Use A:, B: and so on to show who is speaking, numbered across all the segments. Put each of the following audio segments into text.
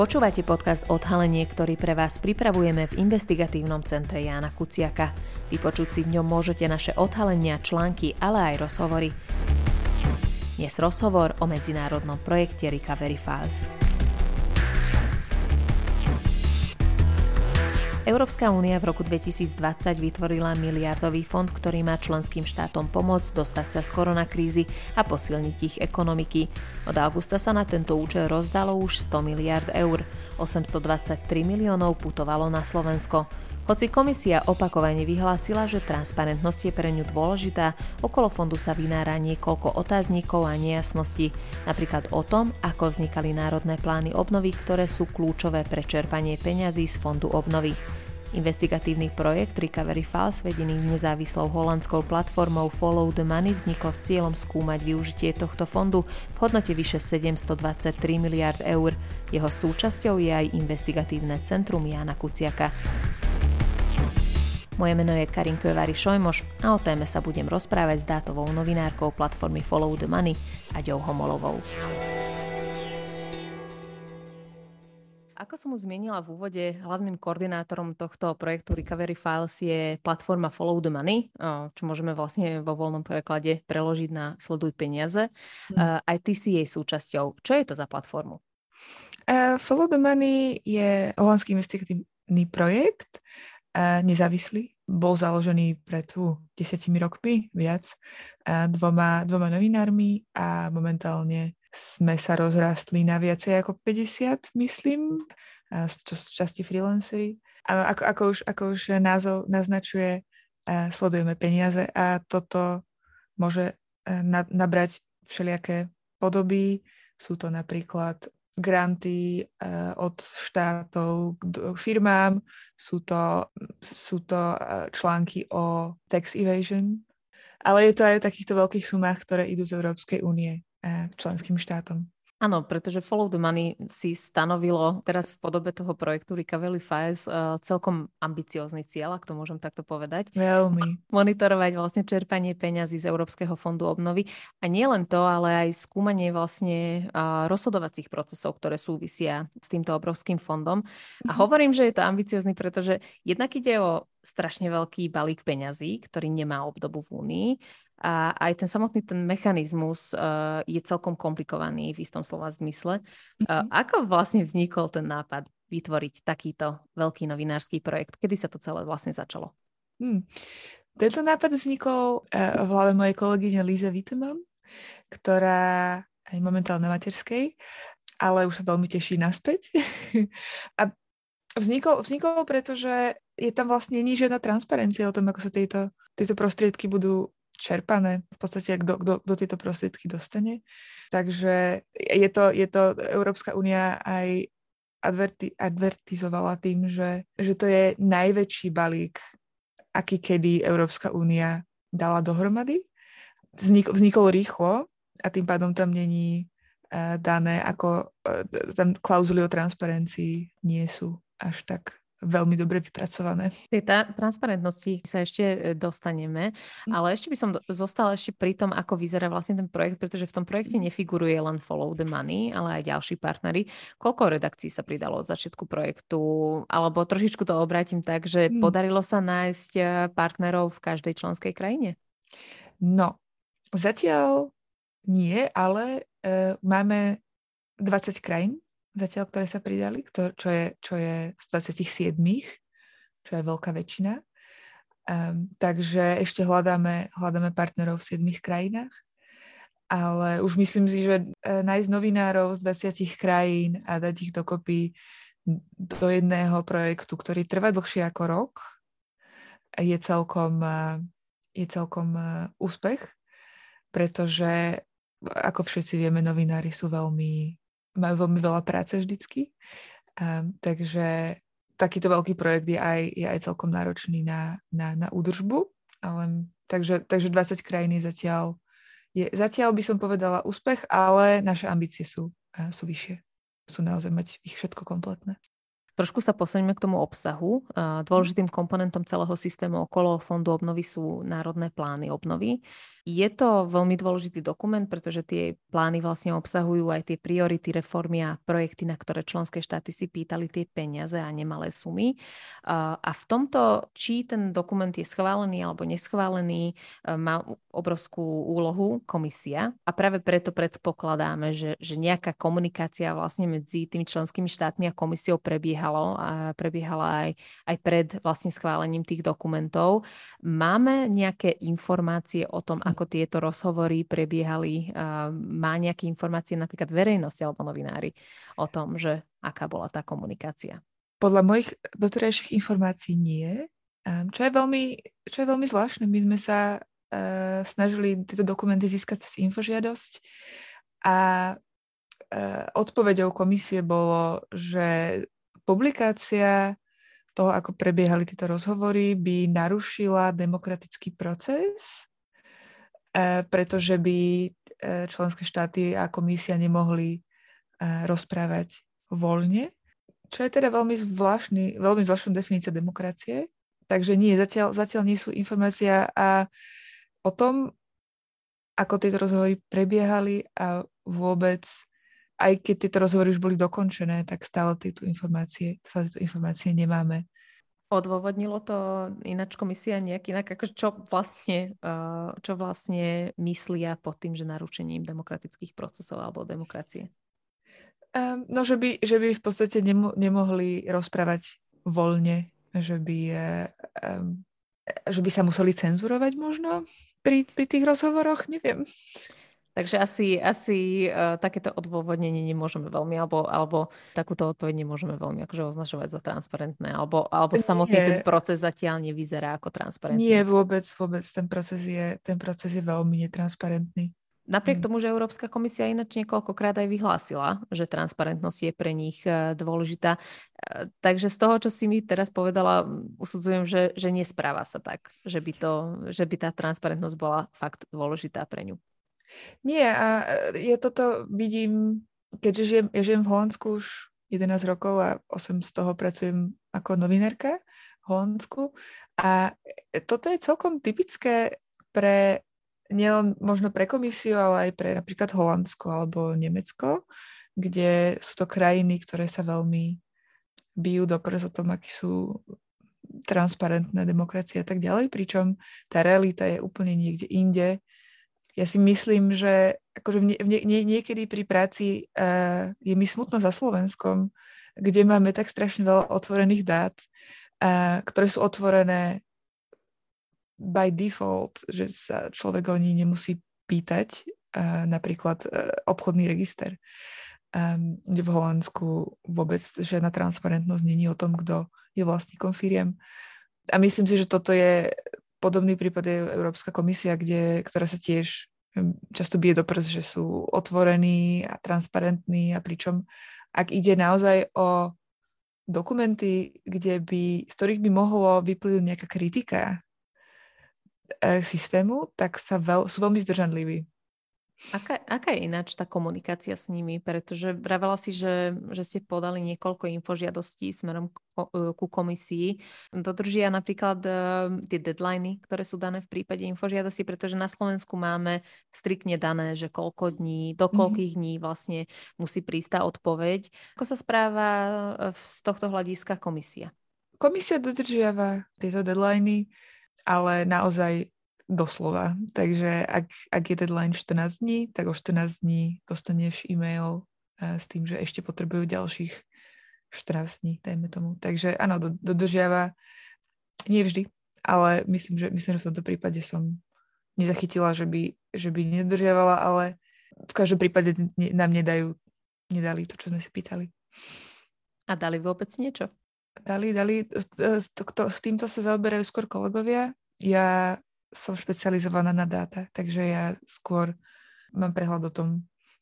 A: Počúvate podcast Odhalenie, ktorý pre vás pripravujeme v investigatívnom centre Jána Kuciaka. Vypočuť si v ňom môžete naše odhalenia, články, ale aj rozhovory. Dnes rozhovor o medzinárodnom projekte Recovery Files. Európska únia v roku 2020 vytvorila miliardový fond, ktorý má členským štátom pomôcť dostať sa z koronakrízy a posilniť ich ekonomiky. Od augusta sa na tento účel rozdalo už 100 miliard eur. 823 miliónov putovalo na Slovensko. Hoci komisia opakovane vyhlásila, že transparentnosť je pre ňu dôležitá, okolo fondu sa vynára niekoľko otáznikov a nejasností, napríklad o tom, ako vznikali národné plány obnovy, ktoré sú kľúčové pre čerpanie peňazí z fondu obnovy. Investigatívny projekt Recovery Files, vedený nezávislou holandskou platformou Follow the Money, vznikol s cieľom skúmať využitie tohto fondu v hodnote vyše 723 miliard eur. Jeho súčasťou je aj investigatívne centrum Jana Kuciaka. Moje meno je Karin Kövary Šojmoš a o téme sa budem rozprávať s dátovou novinárkou platformy Follow the Money a Ďou Homolovou. Ako som už zmienila v úvode, hlavným koordinátorom tohto projektu Recovery Files je platforma Follow the Money, čo môžeme vlastne vo voľnom preklade preložiť na Sleduj peniaze. Mm. Aj ty si jej súčasťou. Čo je to za platformu?
B: Uh, Follow the Money je holandský investigatívny projekt, uh, nezávislý. Bol založený pred tu desiatimi rokmi viac, dvoma, dvoma novinármi a momentálne sme sa rozrástli na viacej ako 50, myslím, čo z časti freelancery. A ako, ako, už, ako už názov naznačuje, sledujeme peniaze a toto môže nabrať všelijaké podoby. Sú to napríklad granty od štátov k firmám, sú to, sú to články o tax evasion, ale je to aj o takýchto veľkých sumách, ktoré idú z Európskej únie k členským štátom.
A: Áno, pretože Follow the Money si stanovilo teraz v podobe toho projektu Recovery Files uh, celkom ambiciózny cieľ, ak to môžem takto povedať.
B: Veľmi.
A: Monitorovať vlastne čerpanie peňazí z Európskeho fondu obnovy. A nie len to, ale aj skúmanie vlastne uh, rozhodovacích procesov, ktoré súvisia s týmto obrovským fondom. A mhm. hovorím, že je to ambiciózny, pretože jednak ide o strašne veľký balík peňazí, ktorý nemá obdobu v Únii a aj ten samotný ten mechanizmus uh, je celkom komplikovaný v istom slova zmysle. Uh, ako vlastne vznikol ten nápad vytvoriť takýto veľký novinársky projekt? Kedy sa to celé vlastne začalo? Hmm.
B: Tento nápad vznikol uh, v hlave mojej kolegyne Líze Wittemann, ktorá je momentálne na materskej, ale už sa veľmi teší naspäť. a vznikol, vznikol, pretože je tam vlastne nížená transparencia o tom, ako sa tieto, tieto prostriedky budú čerpané, v podstate kto, tieto prostriedky dostane. Takže je to, je to Európska únia aj adverti, advertizovala tým, že, že to je najväčší balík, aký kedy Európska únia dala dohromady. Vznik, vznikol rýchlo a tým pádom tam není uh, dané, ako uh, tam klauzuly o transparencii nie sú až tak veľmi dobre vypracované.
A: Tej transparentnosti sa ešte e, dostaneme, hm. ale ešte by som zostala ešte pri tom, ako vyzerá vlastne ten projekt, pretože v tom projekte hm. nefiguruje len Follow the Money, ale aj ďalší partnery. Koľko redakcií sa pridalo od začiatku projektu? Alebo trošičku to obrátim tak, že hmm. podarilo sa nájsť e, partnerov v každej členskej krajine?
B: No, zatiaľ nie, ale uh, máme 20 krajín zatiaľ, ktoré sa pridali, ktor- čo, je, čo je z 27, čo je veľká väčšina. Um, takže ešte hľadáme, hľadáme partnerov v 7 krajinách, ale už myslím si, že e, nájsť novinárov z 20 krajín a dať ich dokopy do jedného projektu, ktorý trvá dlhšie ako rok, je celkom, e, je celkom e, úspech, pretože ako všetci vieme, novinári sú veľmi majú veľmi veľa práce vždycky. Um, takže takýto veľký projekt je aj, je aj celkom náročný na, na, na údržbu. Ale, takže, takže 20 krajín je zatiaľ, je, zatiaľ by som povedala úspech, ale naše ambície sú, uh, sú vyššie. Sú naozaj mať ich všetko kompletné.
A: Trošku sa posuňme k tomu obsahu. Dôležitým komponentom celého systému okolo fondu obnovy sú národné plány obnovy. Je to veľmi dôležitý dokument, pretože tie plány vlastne obsahujú aj tie priority, reformy a projekty, na ktoré členské štáty si pýtali tie peniaze a nemalé sumy. A v tomto, či ten dokument je schválený alebo neschválený, má obrovskú úlohu komisia a práve preto predpokladáme, že, že nejaká komunikácia vlastne medzi tými členskými štátmi a komisiou prebiehalo a prebiehala aj, aj pred vlastne schválením tých dokumentov. Máme nejaké informácie o tom, ako tieto rozhovory prebiehali? Má nejaké informácie napríklad verejnosť alebo novinári o tom, že aká bola tá komunikácia?
B: Podľa mojich doterajších informácií nie. Čo je veľmi, čo je veľmi zvláštne, my sme sa uh, snažili tieto dokumenty získať cez infožiadosť a uh, odpoveďou komisie bolo, že publikácia toho, ako prebiehali tieto rozhovory, by narušila demokratický proces E, pretože by e, členské štáty a komisia nemohli e, rozprávať voľne, čo je teda veľmi zvláštny, veľmi zvláštna definícia demokracie. Takže nie, zatiaľ, zatiaľ nie sú informácia a o tom, ako tieto rozhovory prebiehali a vôbec, aj keď tieto rozhovory už boli dokončené, tak stále tieto informácie, tieto informácie nemáme.
A: Odôvodnilo to ináč komisia nejak inak, ako čo vlastne, uh, čo vlastne myslia pod tým, že narušením demokratických procesov alebo demokracie?
B: Um, no, že by, že by v podstate nemo- nemohli rozprávať voľne, že by, um, že by sa museli cenzurovať možno pri, pri tých rozhovoroch, neviem.
A: Takže asi, asi uh, takéto odôvodnenie nemôžeme veľmi, alebo, alebo takúto odpoveď nemôžeme veľmi akože označovať za transparentné, alebo, alebo samotný Nie. ten proces zatiaľ nevyzerá ako transparentný.
B: Nie, vôbec, vôbec. Ten proces je, ten proces je veľmi netransparentný.
A: Napriek mm. tomu, že Európska komisia ináč niekoľkokrát aj vyhlásila, že transparentnosť je pre nich e, dôležitá. E, takže z toho, čo si mi teraz povedala, usudzujem, že, že nespráva sa tak, že by, to, že by tá transparentnosť bola fakt dôležitá pre ňu.
B: Nie, a ja toto vidím, keďže žijem, ja žijem v Holandsku už 11 rokov a 8 z toho pracujem ako novinárka v Holandsku. A toto je celkom typické pre nielen možno pre komisiu, ale aj pre napríklad Holandsko alebo Nemecko, kde sú to krajiny, ktoré sa veľmi bijú do o tom, aký sú transparentné demokracie a tak ďalej, pričom tá realita je úplne niekde inde ja si myslím, že akože v nie, nie, niekedy pri práci uh, je mi smutno za Slovenskom, kde máme tak strašne veľa otvorených dát, uh, ktoré sú otvorené by default, že sa človek o ní nemusí pýtať, uh, napríklad uh, obchodný register. Um, v Holandsku vôbec žiadna transparentnosť není o tom, kto je vlastníkom firiem. A myslím si, že toto je Podobný prípad je Európska komisia, kde, ktorá sa tiež hm, často bije do prs, že sú otvorení a transparentní a pričom ak ide naozaj o dokumenty, kde by, z ktorých by mohlo vyplývať nejaká kritika eh, systému, tak sa veľ, sú veľmi zdržanliví.
A: Aká, aká je ináč tá komunikácia s nimi? Pretože vravela si, že, že ste podali niekoľko infožiadostí smerom e, ku komisii. Dodržia napríklad uh, tie deadliny, ktoré sú dané v prípade infožiadosti, pretože na Slovensku máme striktne dané, že koľko dní, do mhm. koľkých dní vlastne musí prísť tá odpoveď. Ako sa správa e, z tohto hľadiska komisia?
B: Komisia dodržiava tieto deadliny, ale naozaj doslova. Takže ak, ak je deadline 14 dní, tak o 14 dní dostaneš e-mail uh, s tým, že ešte potrebujú ďalších 14 dní, dajme tomu. Takže áno, do, dodržiava nie vždy, ale myslím, že, myslím, že v tomto prípade som nezachytila, že by, že by nedodržiavala, ale v každom prípade ne, nám nedajú, nedali to, čo sme si pýtali.
A: A dali vôbec niečo?
B: Dali, dali. S, to, s týmto sa zaoberajú skôr kolegovia. Ja som špecializovaná na dáta, takže ja skôr mám prehľad o tom,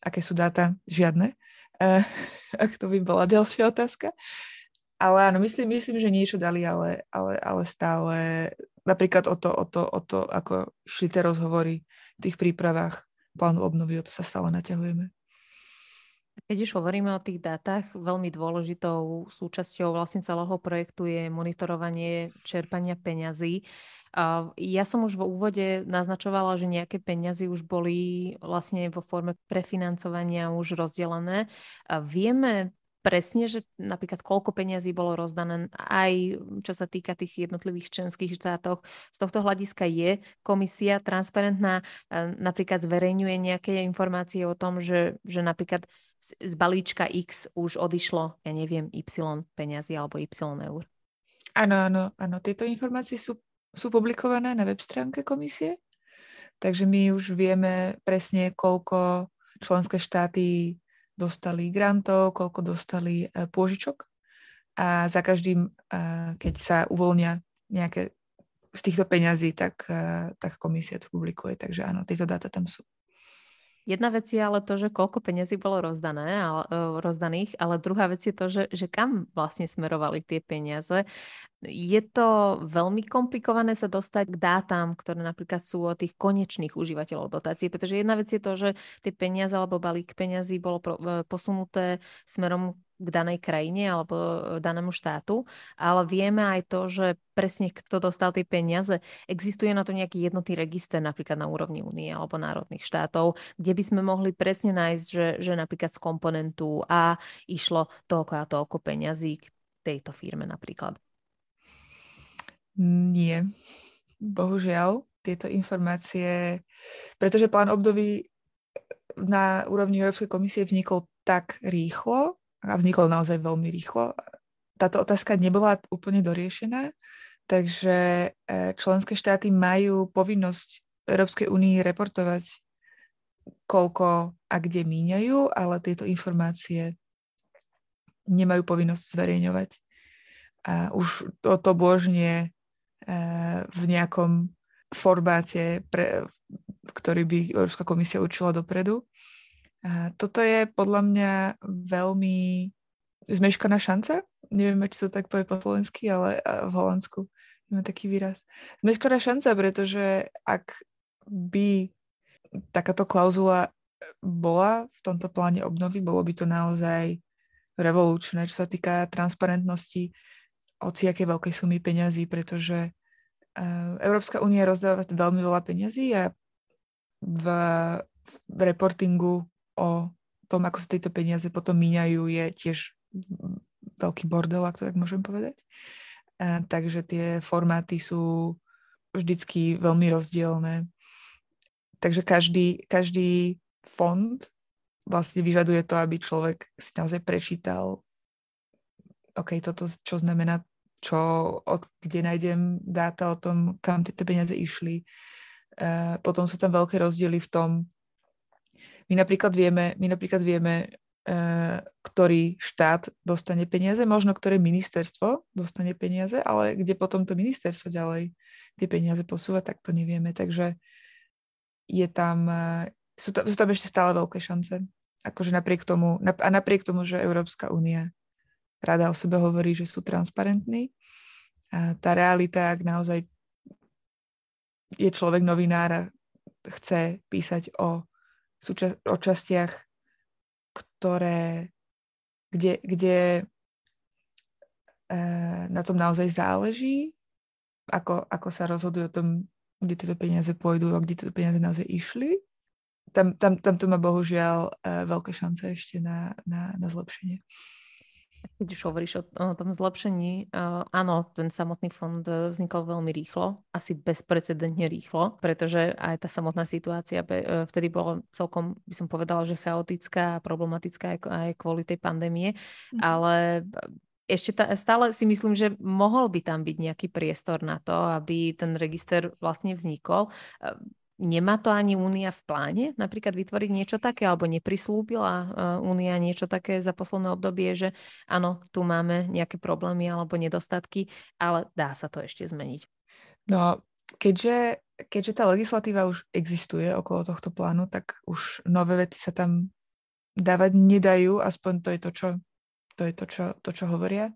B: aké sú dáta, žiadne. Uh, ak to by bola ďalšia otázka. Ale áno, myslím, myslím, že niečo dali, ale, ale, ale stále napríklad o to, o, to, o to, ako šli tie rozhovory v tých prípravách plánu obnovy, o to sa stále naťahujeme.
A: Keď už hovoríme o tých dátach, veľmi dôležitou súčasťou vlastne celého projektu je monitorovanie čerpania peňazí. Ja som už vo úvode naznačovala, že nejaké peniazy už boli vlastne vo forme prefinancovania už rozdelené. Vieme presne, že napríklad koľko peňazí bolo rozdané, aj čo sa týka tých jednotlivých členských štátoch. Z tohto hľadiska je komisia transparentná, napríklad zverejňuje nejaké informácie o tom, že, že napríklad z balíčka X už odišlo, ja neviem, Y peňazí alebo Y eur.
B: Áno, áno, áno. Tieto informácie sú, sú publikované na web stránke komisie, takže my už vieme presne, koľko členské štáty dostali grantov, koľko dostali e, pôžičok a za každým, e, keď sa uvoľnia nejaké z týchto peňazí, tak, e, tak komisia to publikuje. Takže áno, tieto dáta tam sú.
A: Jedna vec je ale to, že koľko peniazí bolo rozdané, ale, rozdaných, ale druhá vec je to, že, že kam vlastne smerovali tie peniaze. Je to veľmi komplikované sa dostať k dátam, ktoré napríklad sú o tých konečných užívateľov dotácií, pretože jedna vec je to, že tie peniaze alebo balík peniazí bolo posunuté smerom k danej krajine alebo e, danému štátu, ale vieme aj to, že presne kto dostal tie peniaze. Existuje na to nejaký jednotný register napríklad na úrovni únie alebo národných štátov, kde by sme mohli presne nájsť, že, že napríklad z komponentu A išlo toľko a toľko peňazí k tejto firme napríklad.
B: Nie. Bohužiaľ, tieto informácie, pretože plán období na úrovni Európskej komisie vznikol tak rýchlo, a vzniklo naozaj veľmi rýchlo. Táto otázka nebola úplne doriešená, takže e, členské štáty majú povinnosť Európskej únii reportovať, koľko a kde míňajú, ale tieto informácie nemajú povinnosť zverejňovať. A už to, to božne e, v nejakom formáte, pre, ktorý by Európska komisia určila dopredu. Toto je podľa mňa veľmi zmeškaná šanca. Neviem, či sa tak povie po slovensky, ale v Holandsku máme taký výraz. Zmeškaná šanca, pretože ak by takáto klauzula bola v tomto pláne obnovy, bolo by to naozaj revolučné, čo sa týka transparentnosti aké veľkej sumy peňazí, pretože Európska únia rozdáva veľmi veľa peňazí a v, v reportingu o tom, ako sa tieto peniaze potom míňajú, je tiež veľký bordel, ak to tak môžem povedať. A, takže tie formáty sú vždycky veľmi rozdielne. Takže každý, každý fond vlastne vyžaduje to, aby človek si naozaj prečítal OK, toto čo znamená čo, od, kde nájdem dáta o tom, kam tieto peniaze išli. Uh, potom sú tam veľké rozdiely v tom, my napríklad vieme, my napríklad vieme uh, ktorý štát dostane peniaze, možno ktoré ministerstvo dostane peniaze, ale kde potom to ministerstvo ďalej tie peniaze posúva, tak to nevieme. Takže je tam, uh, sú, tam, sú tam ešte stále veľké šance. Akože napriek tomu, a napriek tomu, že Európska únia rada o sebe hovorí, že sú transparentní, a tá realita, ak naozaj je človek novinár a chce písať o súča- o častiach, ktoré, kde, kde e, na tom naozaj záleží, ako, ako sa rozhodujú o tom, kde tieto peniaze pôjdu a kde tieto peniaze naozaj išli. Tam, tam, tam to má bohužiaľ e, veľké šance ešte na, na, na zlepšenie.
A: Keď už hovoríš o, o tom zlepšení, uh, áno, ten samotný fond e, vznikol veľmi rýchlo, asi bezprecedentne rýchlo, pretože aj tá samotná situácia be, uh, vtedy bola celkom, by som povedala, že chaotická a problematická aj, aj kvôli tej pandémie, mm. ale ešte tá, stále si myslím, že mohol by tam byť nejaký priestor na to, aby ten register vlastne vznikol. Nemá to ani Únia v pláne napríklad vytvoriť niečo také, alebo neprislúbila e, Únia niečo také za posledné obdobie, že áno, tu máme nejaké problémy alebo nedostatky, ale dá sa to ešte zmeniť.
B: No, keďže, keďže tá legislatíva už existuje okolo tohto plánu, tak už nové veci sa tam dávať nedajú, aspoň to je to, čo, to, je to, čo, to, čo hovoria.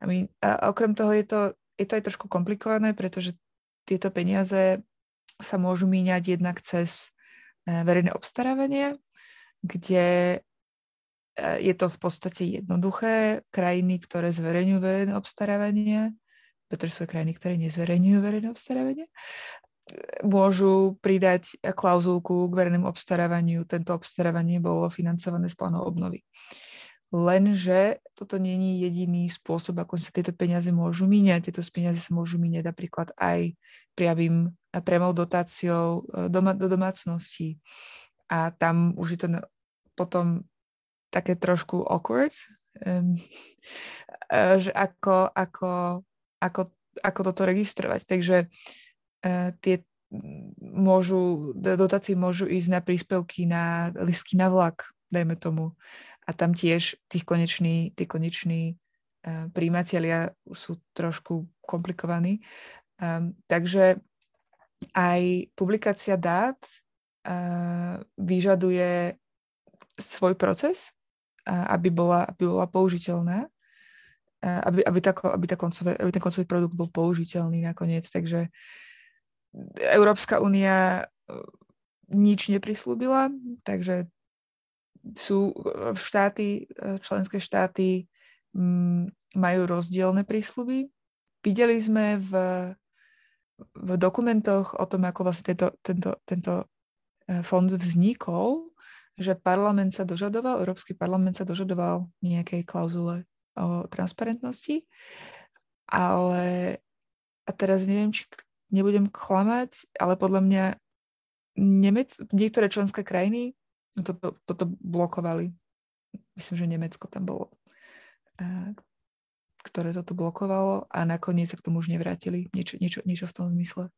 B: A, my, a okrem toho je to, je to aj trošku komplikované, pretože tieto peniaze sa môžu míňať jednak cez e, verejné obstarávanie, kde je to v podstate jednoduché. Krajiny, ktoré zverejňujú verejné obstarávanie, pretože sú krajiny, ktoré nezverejňujú verejné obstarávanie, môžu pridať klauzulku k verejnému obstarávaniu. Tento obstarávanie bolo financované z plánov obnovy. Lenže toto nie je jediný spôsob, ako sa tieto peniaze môžu míňať. Tieto peniaze sa môžu míňať napríklad aj priamým priamou dotáciou e, doma, do domácnosti. A tam už je to potom také trošku awkward, um, že ako, ako, ako, ako toto registrovať. Takže uh, tie môžu, dotácie môžu ísť na príspevky na listky na vlak, dajme tomu. A tam tiež tých koneční, tí koneční uh, príjimatelia sú trošku komplikovaní. Um, takže aj publikácia dát uh, vyžaduje svoj proces aby bola, aby bola použiteľná, aby, aby, tá, aby, tá koncové, aby ten koncový produkt bol použiteľný nakoniec. Takže Európska únia nič neprislúbila, takže sú štáty, e, členské štáty majú rozdielne prísľuby. Videli sme v, v dokumentoch o tom, ako vlastne tento, tento, tento e, fond vznikol, že parlament sa dožadoval, Európsky parlament sa dožadoval nejakej klauzule o transparentnosti, ale a teraz neviem, či nebudem klamať, ale podľa mňa Nemec, niektoré členské krajiny toto, toto blokovali. Myslím, že Nemecko tam bolo, ktoré toto blokovalo a nakoniec sa k tomu už nevrátili. Niečo, niečo, niečo v tom zmysle.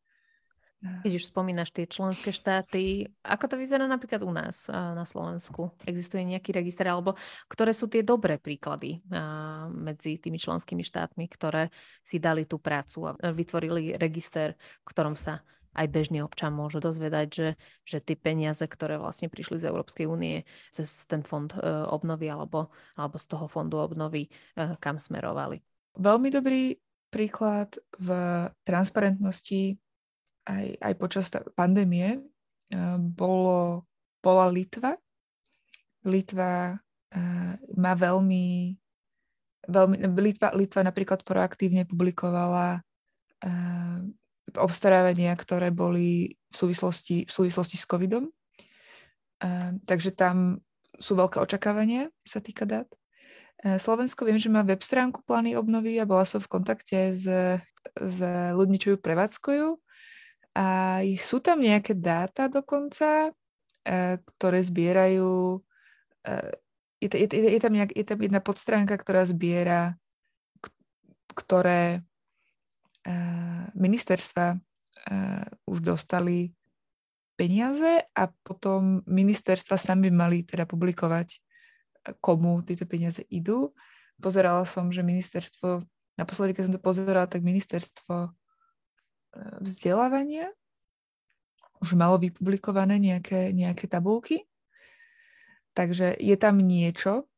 A: Keď už spomínaš tie členské štáty, ako to vyzerá napríklad u nás na Slovensku? Existuje nejaký register, alebo ktoré sú tie dobré príklady medzi tými členskými štátmi, ktoré si dali tú prácu a vytvorili register, v ktorom sa aj bežný občan môže dozvedať, že, že tie peniaze, ktoré vlastne prišli z Európskej únie cez ten fond e, obnovy alebo, alebo z toho fondu obnovy, e, kam smerovali.
B: Veľmi dobrý príklad v transparentnosti aj, aj počas pandémie eh, bolo, bola Litva. Litva má veľmi, veľmi Litva, Litva napríklad proaktívne publikovala obstarávania, ktoré boli v súvislosti, v súvislosti s covidom. Uh, takže tam sú veľké očakávania, sa týka dát. Slovensko viem, že má web stránku plány obnovy a bola som v kontakte s, s ľuďmi, čo ju prevádzkujú a sú tam nejaké dáta dokonca, ktoré zbierajú, je, je, je, je, tam nejak, je tam jedna podstránka, ktorá zbiera, ktoré ministerstva už dostali peniaze a potom ministerstva sami mali teda publikovať, komu tieto peniaze idú. Pozerala som, že ministerstvo, naposledy, keď som to pozerala, tak ministerstvo vzdelávania. Už malo vypublikované nejaké, nejaké tabulky. Takže je tam niečo.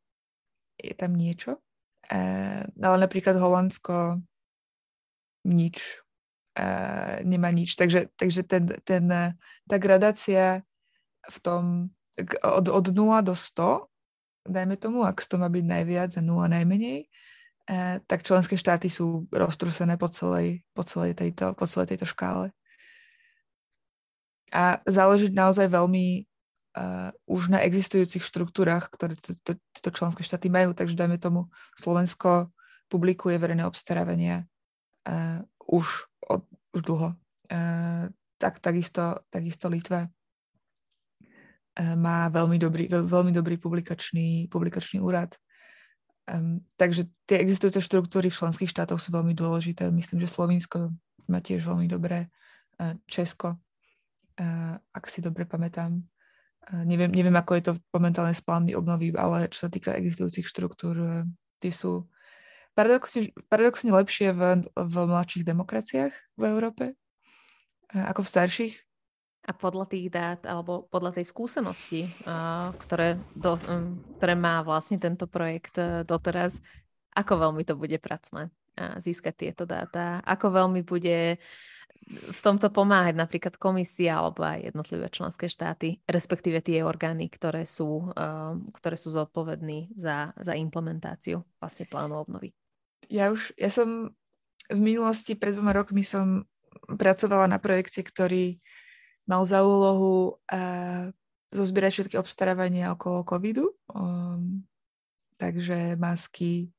B: Je tam niečo. Ale napríklad Holandsko nič. E, nemá nič. Takže, takže ten, ten, tá gradácia v tom od, od 0 do 100, dajme tomu, ak 100 má byť najviac a 0 najmenej, E, tak členské štáty sú roztrusené po celej, po celej, tejto, po celej tejto škále. A záleží naozaj veľmi uh, už na existujúcich štruktúrach, ktoré tieto členské štáty majú. Takže dajme tomu, Slovensko publikuje verejné obstarávania uh, už, od, už dlho. Uh, tak, takisto, takisto Litva má veľmi dobrý, veľmi dobrý publikačný, publikačný úrad. Um, takže tie existujúce štruktúry v členských štátoch sú veľmi dôležité. Myslím, že Slovinsko má tiež veľmi dobré. Uh, Česko, uh, ak si dobre pamätám. Uh, neviem, neviem, ako je to momentálne s plánmi obnovy, ale čo sa týka existujúcich štruktúr, uh, tie sú paradoxne, paradoxne lepšie v, v mladších demokraciách v Európe uh, ako v starších.
A: A podľa tých dát, alebo podľa tej skúsenosti, ktoré, do, ktoré má vlastne tento projekt e, doteraz, ako veľmi to bude pracné získať tieto dáta, ako veľmi bude v tomto pomáhať napríklad komisia alebo aj jednotlivé členské štáty, respektíve tie orgány, ktoré sú, ktoré sú zodpovední za, za implementáciu vlastne plánu obnovy.
B: Ja už, ja som v minulosti, pred dvoma rokmi som pracovala na projekte, ktorý mal za úlohu uh, zozbierať všetky obstarávania okolo covidu. Um, takže masky,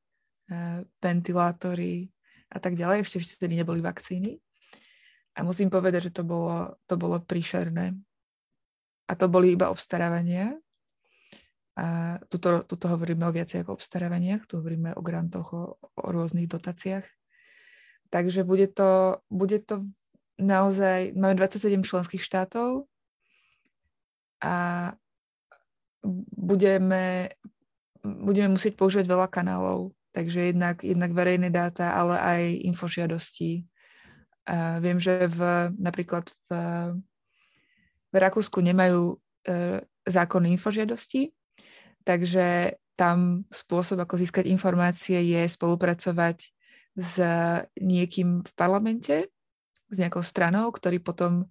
B: uh, ventilátory a tak ďalej. Ešte vtedy neboli vakcíny. A musím povedať, že to bolo, to bolo príšerné. A to boli iba obstarávania. Tuto, tuto hovoríme o viacej ako obstarávaniach, tu hovoríme o grantoch, o, o rôznych dotáciách. Takže bude to, bude to naozaj, máme 27 členských štátov a budeme, budeme musieť používať veľa kanálov. Takže jednak, jednak verejné dáta, ale aj infožiadosti, a viem, že v, napríklad v, v Rakúsku nemajú e, zákon infožiadosti, takže tam spôsob, ako získať informácie, je spolupracovať s niekým v parlamente, s nejakou stranou, ktorí potom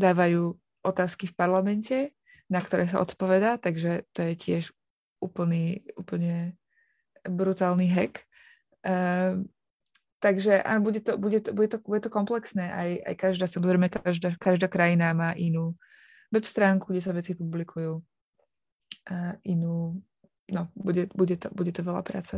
B: dávajú otázky v parlamente, na ktoré sa odpovedá, takže to je tiež úplný, úplne brutálny hack. Uh, Takže áno, bude to, bude to, bude to, bude to komplexné. Aj, aj každá, samozrejme, každá, každá krajina má inú web stránku, kde sa veci publikujú. A inú, no, bude, bude, to, bude to veľa práce.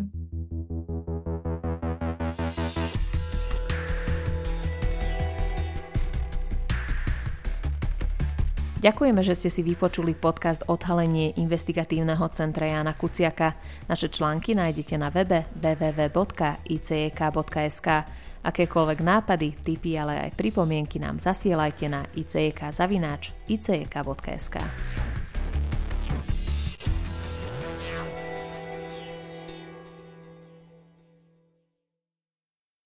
A: Ďakujeme, že ste si vypočuli podcast Odhalenie investigatívneho centra Jana Kuciaka. Naše články nájdete na webe www.icek.sk. Akékoľvek nápady, tipy, ale aj pripomienky nám zasielajte na icek.icek.sk.